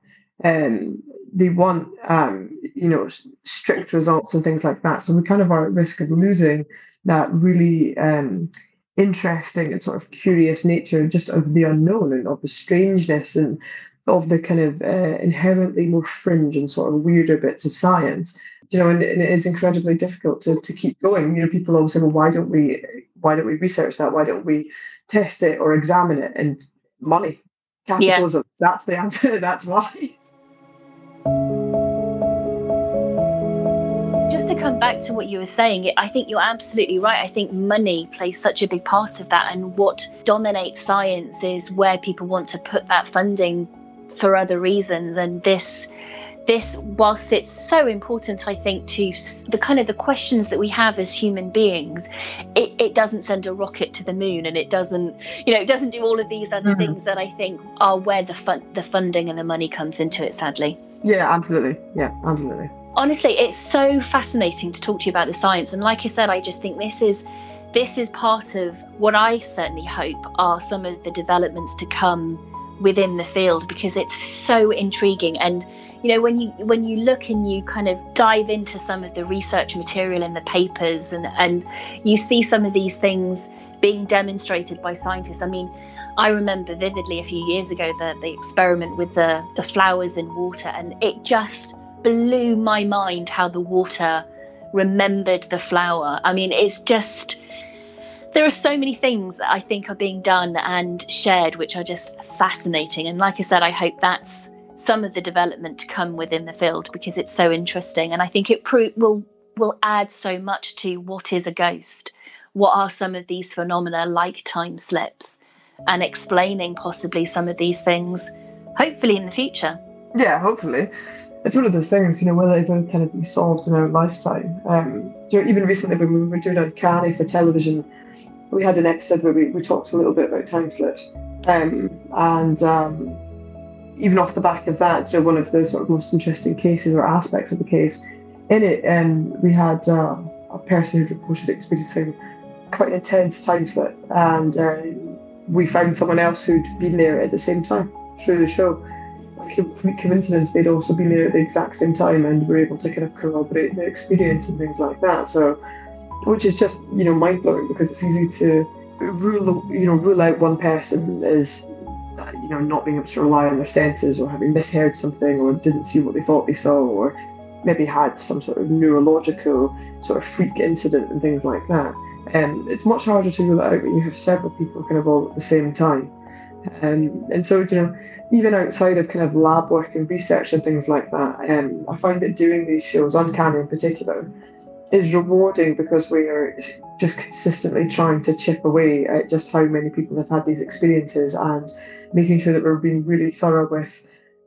Um, they want, um, you know, strict results and things like that. So we kind of are at risk of losing that really um, interesting and sort of curious nature just of the unknown and of the strangeness and of the kind of uh, inherently more fringe and sort of weirder bits of science you know and, and, it is incredibly difficult to, to keep going you know people always say well why don't we why don't we research that why don't we test it or examine it and money capitalism yeah. that's the answer that's why just to come back to what you were saying, I think you're absolutely right. I think money plays such a big part of that. And what dominates science is where people want to put that funding for other reasons. And this this whilst it's so important i think to the kind of the questions that we have as human beings it, it doesn't send a rocket to the moon and it doesn't you know it doesn't do all of these other mm. things that i think are where the fun the funding and the money comes into it sadly yeah absolutely yeah absolutely honestly it's so fascinating to talk to you about the science and like i said i just think this is this is part of what i certainly hope are some of the developments to come within the field because it's so intriguing. And you know when you when you look and you kind of dive into some of the research material in the papers and and you see some of these things being demonstrated by scientists. I mean i remember vividly a few years ago the the experiment with the the flowers in water and it just blew my mind how the water remembered the flower. I mean it's just there are so many things that I think are being done and shared, which are just fascinating. And like I said, I hope that's some of the development to come within the field because it's so interesting. And i think it pro- will will add so much to what is a ghost. What are some of these phenomena like time slips and explaining possibly some of these things hopefully in the future. Yeah hopefully it's one of those things you know will ever kind of be solved in our lifetime um, even recently when we were doing uncanny for television we had an episode where we, we talked a little bit about time slips um, and um, even off the back of that, you know, one of the sort of most interesting cases or aspects of the case, in it, um, we had uh, a person who reported experiencing quite an intense time slip, and uh, we found someone else who'd been there at the same time through the show. Coincidence, they'd also been there at the exact same time and were able to kind of corroborate the experience and things like that. So, which is just you know mind blowing because it's easy to rule you know rule out one person as you know, not being able to rely on their senses or having misheard something or didn't see what they thought they saw or maybe had some sort of neurological sort of freak incident and things like that. And um, it's much harder to rule that out when you have several people kind of all at the same time. Um, and so, you know, even outside of kind of lab work and research and things like that, um, I find that doing these shows, on Uncanny in particular, is rewarding because we are just consistently trying to chip away at just how many people have had these experiences and making sure that we're being really thorough with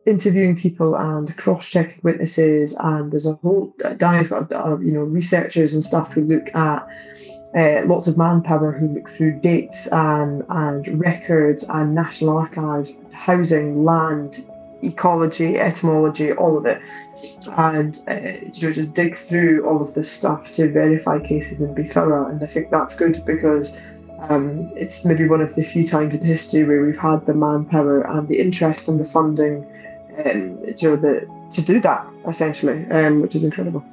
interviewing people and cross-checking witnesses. And there's a whole danny's got you know researchers and stuff who look at uh, lots of manpower who look through dates and, and records and national archives housing land ecology etymology all of it and uh, you know just dig through all of this stuff to verify cases and be thorough and i think that's good because um, it's maybe one of the few times in history where we've had the manpower and the interest and the funding, um, know, the, to do that essentially, um, which is incredible.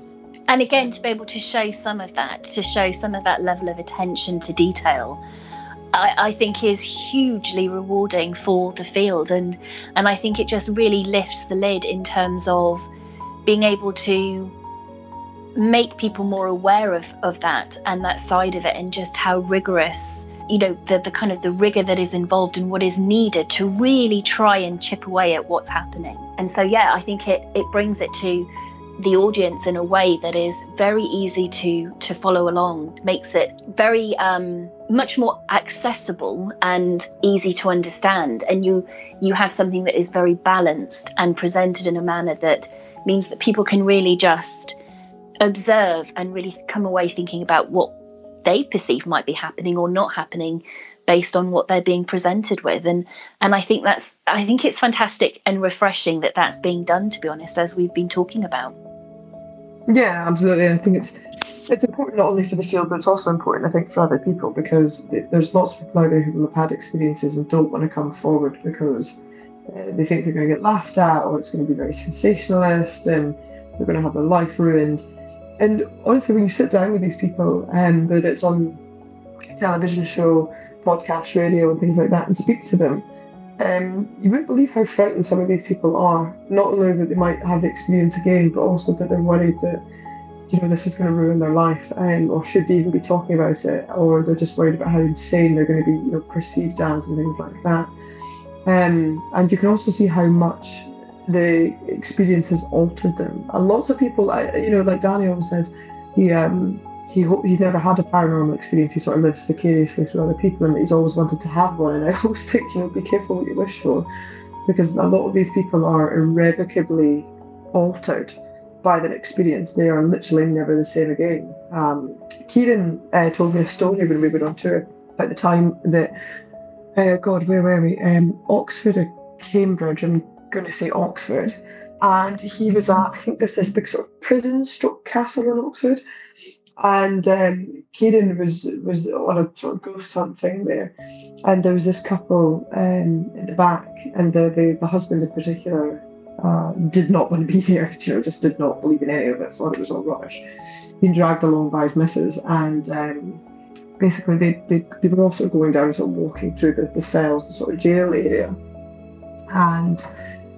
And again, to be able to show some of that, to show some of that level of attention to detail, I, I, think is hugely rewarding for the field, and and I think it just really lifts the lid in terms of being able to make people more aware of, of that and that side of it and just how rigorous you know the, the kind of the rigor that is involved and what is needed to really try and chip away at what's happening. And so yeah i think it it brings it to the audience in a way that is very easy to to follow along makes it very um, much more accessible and easy to understand. And you you have something that is very balanced and presented in a manner that means that people can really just observe and really come away thinking about what they perceive might be happening or not happening based on what they're being presented with. And and I think that's I think it's fantastic and refreshing that that's being done to be honest as we've been talking about yeah absolutely. I think it's it's important not only for the field but it's also important I think for other people because there's lots of people out there who will have had experiences and don't want to come forward because uh, they think they're going to get laughed at or it's going to be very sensationalist and they're going to have their life ruined. And honestly, when you sit down with these people, um, whether it's on television show, podcast, radio, and things like that, and speak to them, um, you wouldn't believe how frightened some of these people are. Not only that they might have the experience again, but also that they're worried that you know this is going to ruin their life, um, or should they even be talking about it, or they're just worried about how insane they're going to be you know, perceived as, and things like that. Um, and you can also see how much the experience has altered them. And lots of people, you know, like Daniel says, he um, he he's never had a paranormal experience. He sort of lives vicariously through other people, and he's always wanted to have one. And I always think, you know, be careful what you wish for, because a lot of these people are irrevocably altered by that experience. They are literally never the same again. Um, Kieran uh, told me a story when we were on tour about the time that, uh, God, where were we? Um, Oxford or Cambridge? I'm going to say Oxford. And he was at, I think there's this big sort of prison stroke castle in Oxford. And um, Kieran was was on a sort of ghost hunt thing there, and there was this couple um, in the back, and the, the, the husband in particular uh, did not want to be there, you know, just did not believe in any of it, thought it was all rubbish. Being dragged along by his missus, and um, basically they, they, they were also going down, sort of walking through the, the cells, the sort of jail area. And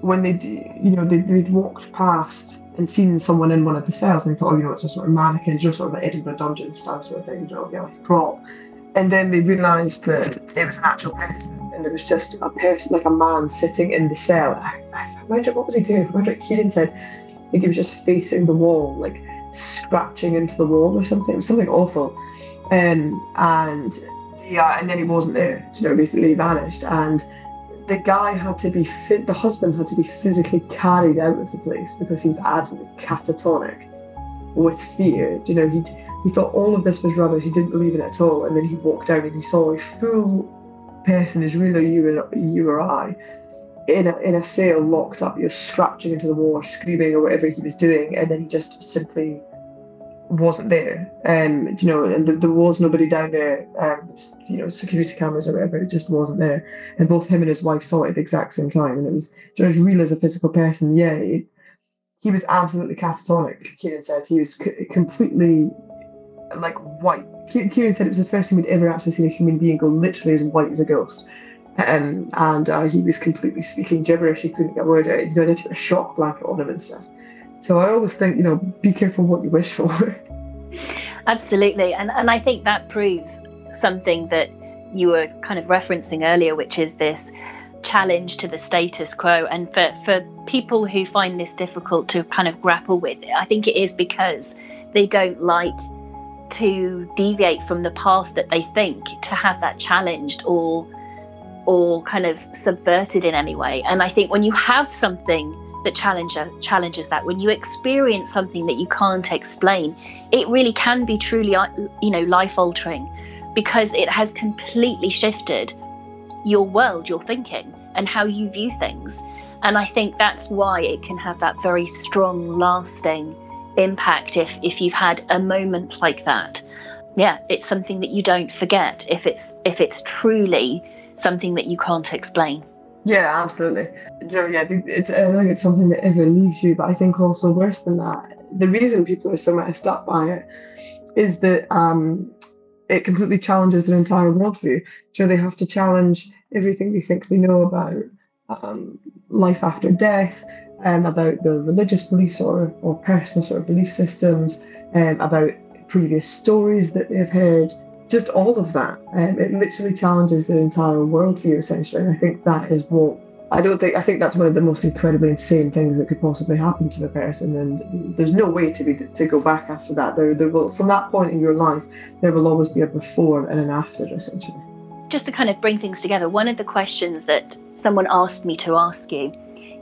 when they, you know, they, they'd walked past and seen someone in one of the cells, and thought, oh, you know, it's a sort of mannequin, just sort of like Edinburgh Dungeon style sort of thing, you know, yeah, like prop. And then they realised that it was an actual person, and it was just a person, like a man sitting in the cell. I, I imagine what was he doing? I wonder imagine Kieran said, think he was just facing the wall, like scratching into the wall or something. It was something awful. Um, and uh, and then he wasn't there. You know, basically vanished. And the guy had to be fit. The husband had to be physically carried out of the place because he was absolutely catatonic with fear. You know, he he thought all of this was rubbish. He didn't believe in it at all. And then he walked down and he saw a full person, is really you and you or I, in a, in a cell locked up, you're scratching into the wall or screaming or whatever he was doing, and then he just simply wasn't there. And um, you know, and there, was nobody down there. Um, you know, security cameras or whatever. It just wasn't there. And both him and his wife saw it at the exact same time. And it was just real as a physical person. Yeah, it, he was absolutely catatonic. Kieran said he was c- completely like white. Kieran said it was the first time he'd ever actually seen a human being go literally as white as a ghost. Um, and uh, he was completely speaking gibberish. He couldn't get a word out. You know, they took a shock blanket on him and stuff. So I always think, you know, be careful what you wish for. Absolutely, and and I think that proves something that you were kind of referencing earlier, which is this challenge to the status quo. And for for people who find this difficult to kind of grapple with, I think it is because they don't like to deviate from the path that they think to have that challenged or or kind of subverted in any way. And I think when you have something that challenge, challenges that, when you experience something that you can't explain, it really can be truly, uh, you know, life altering because it has completely shifted your world, your thinking, and how you view things. And I think that's why it can have that very strong, lasting impact if, if you've had a moment like that. Yeah, it's something that you don't forget if it's if it's truly something that you can't explain. Yeah, absolutely. yeah, it's, I think it's something that ever leaves you, but I think also worse than that, the reason people are so messed up by it is that um, it completely challenges their entire worldview. So they have to challenge everything they think they know about um, life after death, um, about their religious beliefs or, or personal sort of belief systems, um, about previous stories that they've heard, just all of that. Um, it literally challenges their entire worldview essentially. And I think that is what I don't think I think that's one of the most incredibly insane things that could possibly happen to a person, and there's no way to be to go back after that. There, there will from that point in your life, there will always be a before and an after, essentially. Just to kind of bring things together, one of the questions that someone asked me to ask you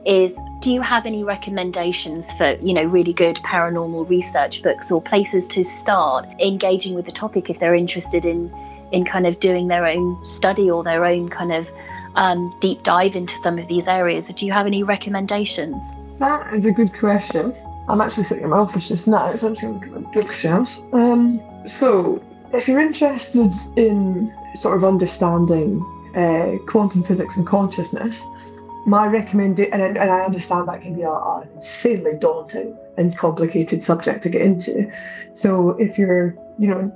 is do you have any recommendations for you know really good paranormal research books or places to start engaging with the topic if they're interested in in kind of doing their own study or their own kind of um, deep dive into some of these areas? Do you have any recommendations? That is a good question. I'm actually sitting in my office just now to look at my bookshelves. Um, so if you're interested in sort of understanding uh, quantum physics and consciousness my recommendation, and, and, I understand that can be an insanely daunting and complicated subject to get into. So if your, you know,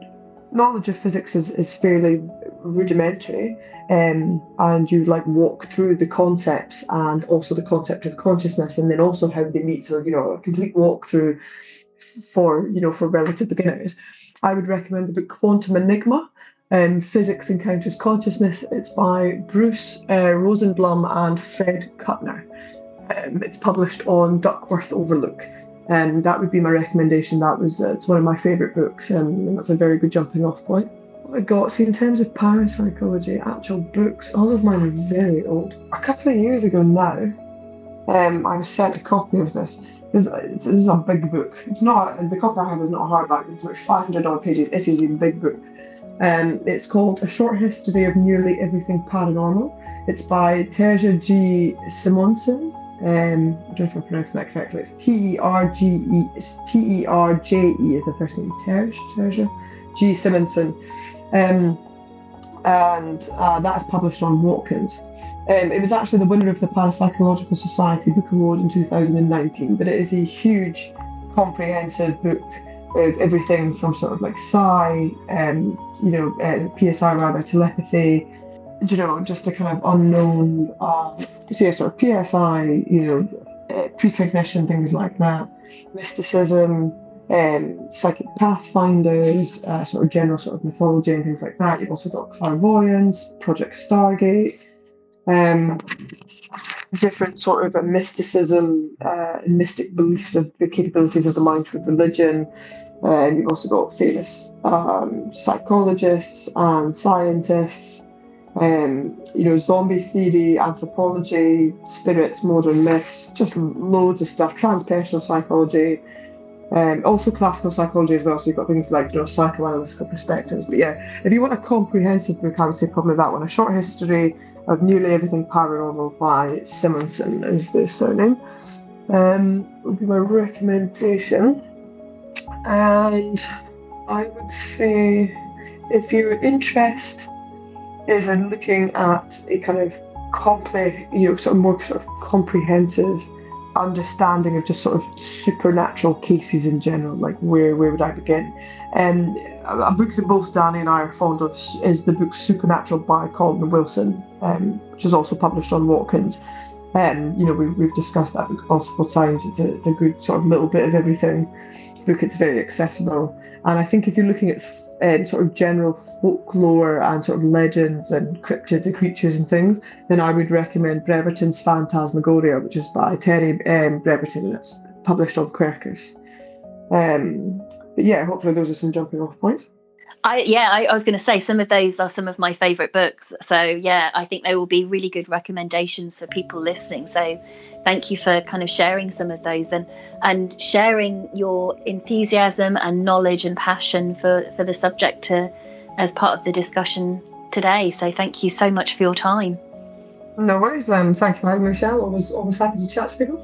knowledge of physics is, is fairly rudimentary, um, and you like walk through the concepts and also the concept of consciousness, and then also how they meet, so you know, a complete walkthrough for you know for relative beginners, I would recommend the book Quantum Enigma um, Physics Encounters Consciousness. It's by Bruce uh, Rosenblum and Fred Kuttner. Um, it's published on Duckworth Overlook. And that would be my recommendation. That was uh, it's one of my favourite books, and that's a very good jumping off point. I got, see, in terms of parapsychology, actual books, all of mine are very old. A couple of years ago now, um, I was sent a copy of this. This, this is a big book. It's not the copy I have is not a hardback. It's about 500 odd pages. It is a big book. Um, it's called A Short History of Nearly Everything Paranormal. It's by Terje G. Simonsen. Um, I don't know if I'm pronouncing that correctly. It's T E R G E T E R J E is the first name. Terje Terje G. Simonsen. Um, and uh, that is published on Watkins. Um, it was actually the winner of the Parapsychological Society Book Award in 2019, but it is a huge, comprehensive book everything from sort of like psi, um, you know, uh, PSI rather, telepathy, you know, just a kind of unknown, uh, so yeah, sort of PSI, you know, uh, precognition, things like that, mysticism, um, psychic pathfinders, uh, sort of general sort of mythology and things like that. You've also got clairvoyance, Project Stargate, um, different sort of mysticism, uh, mystic beliefs of the capabilities of the mind with religion. Uh, you've also got famous um, psychologists and scientists. Um, you know, zombie theory, anthropology, spirits, modern myths, just loads of stuff. Transpersonal psychology, um, also classical psychology as well, so you've got things like you know psychoanalytical perspectives. But yeah, if you want a comprehensive book, I would say probably that one. A short history of nearly everything paranormal by Simonsen is the surname. Um, would be my recommendation. And I would say if your interest is in looking at a kind of complex, you know, sort of more sort of comprehensive understanding of just sort of supernatural cases in general, like where where would I begin? Um, a book that both Danny and I are fond of is the book Supernatural by Colin Wilson, um, which is also published on Watkins. Um, you know, we, we've discussed that book multiple times. It's a, it's a good sort of little bit of everything book. It's very accessible, and I think if you're looking at um, sort of general folklore and sort of legends and cryptids and creatures and things, then I would recommend Breverton's Phantasmagoria, which is by Terry um, Breverton, and it's published on Quercus. Um, but yeah, hopefully those are some jumping off points. I yeah, I, I was going to say some of those are some of my favourite books. So yeah, I think they will be really good recommendations for people listening. So thank you for kind of sharing some of those and and sharing your enthusiasm and knowledge and passion for for the subject to as part of the discussion today. So thank you so much for your time. No worries. Um, thank you for having me, Michelle. Always always happy to chat to people.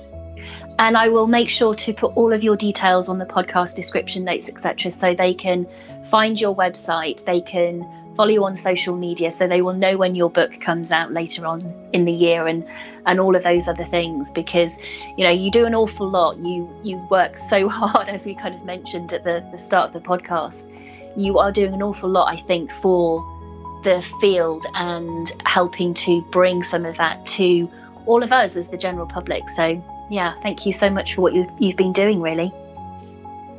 And I will make sure to put all of your details on the podcast description notes, etc., so they can find your website, they can follow you on social media, so they will know when your book comes out later on in the year and and all of those other things. Because you know you do an awful lot. You you work so hard, as we kind of mentioned at the the start of the podcast. You are doing an awful lot, I think, for the field and helping to bring some of that to all of us as the general public. So yeah, thank you so much for what you've, you've been doing, really.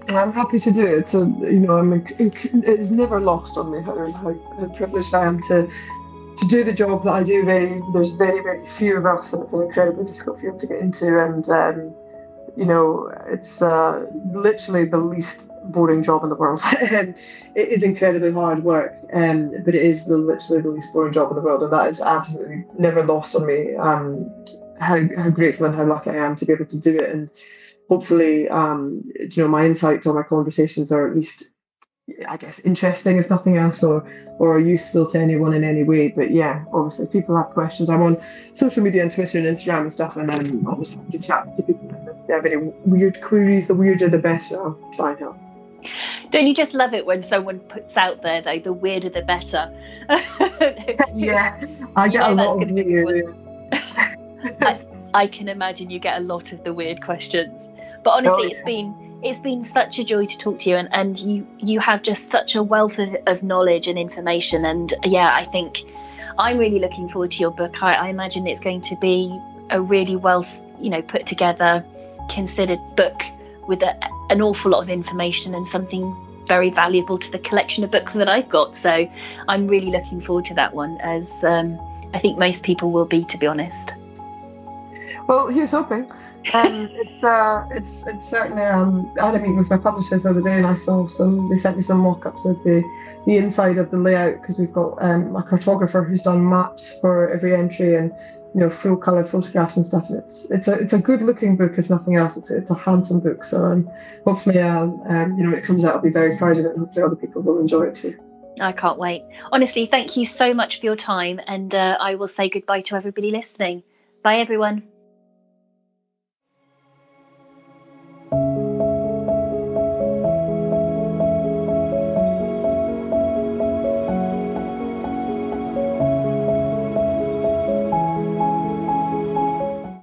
I'm happy to do it. So, you know, I'm it's never lost on me how, how, how privileged I am to to do the job that I do. Very there's very very few of us, and it's an incredibly difficult field to get into. And um, you know, it's uh, literally the least boring job in the world. it is incredibly hard work, um, but it is the literally the least boring job in the world, and that is absolutely never lost on me. Um, how, how grateful and how lucky I am to be able to do it. And hopefully, um, you know, my insights or my conversations are at least, I guess, interesting if nothing else, or or useful to anyone in any way. But yeah, obviously, if people have questions. I'm on social media and Twitter and Instagram and stuff, and I'm always happy to chat to people. If they have any weird queries, the weirder the better. I'll try and help. Don't you just love it when someone puts out there though the weirder the better? yeah, I get a lot of weird. I, I, can imagine you get a lot of the weird questions. But oh, honestly, oh, yeah. it's been it's been such a joy to talk to you, and, and you you have just such a wealth of, of knowledge and information. And yeah, I think I'm really looking forward to your book. I, I imagine it's going to be a really well you know put together, considered book with a, an awful lot of information and something very valuable to the collection of books that I've got. So I'm really looking forward to that one, as um, I think most people will be, to be honest. Well, here's hoping. Um, it's uh, it's it's certainly. Um, I had a meeting with my publishers the other day, and I saw some. They sent me some mock-ups of the the inside of the layout because we've got um, a cartographer who's done maps for every entry and you know full color photographs and stuff. And it's it's a it's a good looking book if nothing else. It's it's a handsome book. So um, hopefully, uh, um, you know, when it comes out, I'll be very proud of it, and hopefully, other people will enjoy it too. I can't wait. Honestly, thank you so much for your time, and uh, I will say goodbye to everybody listening. Bye, everyone.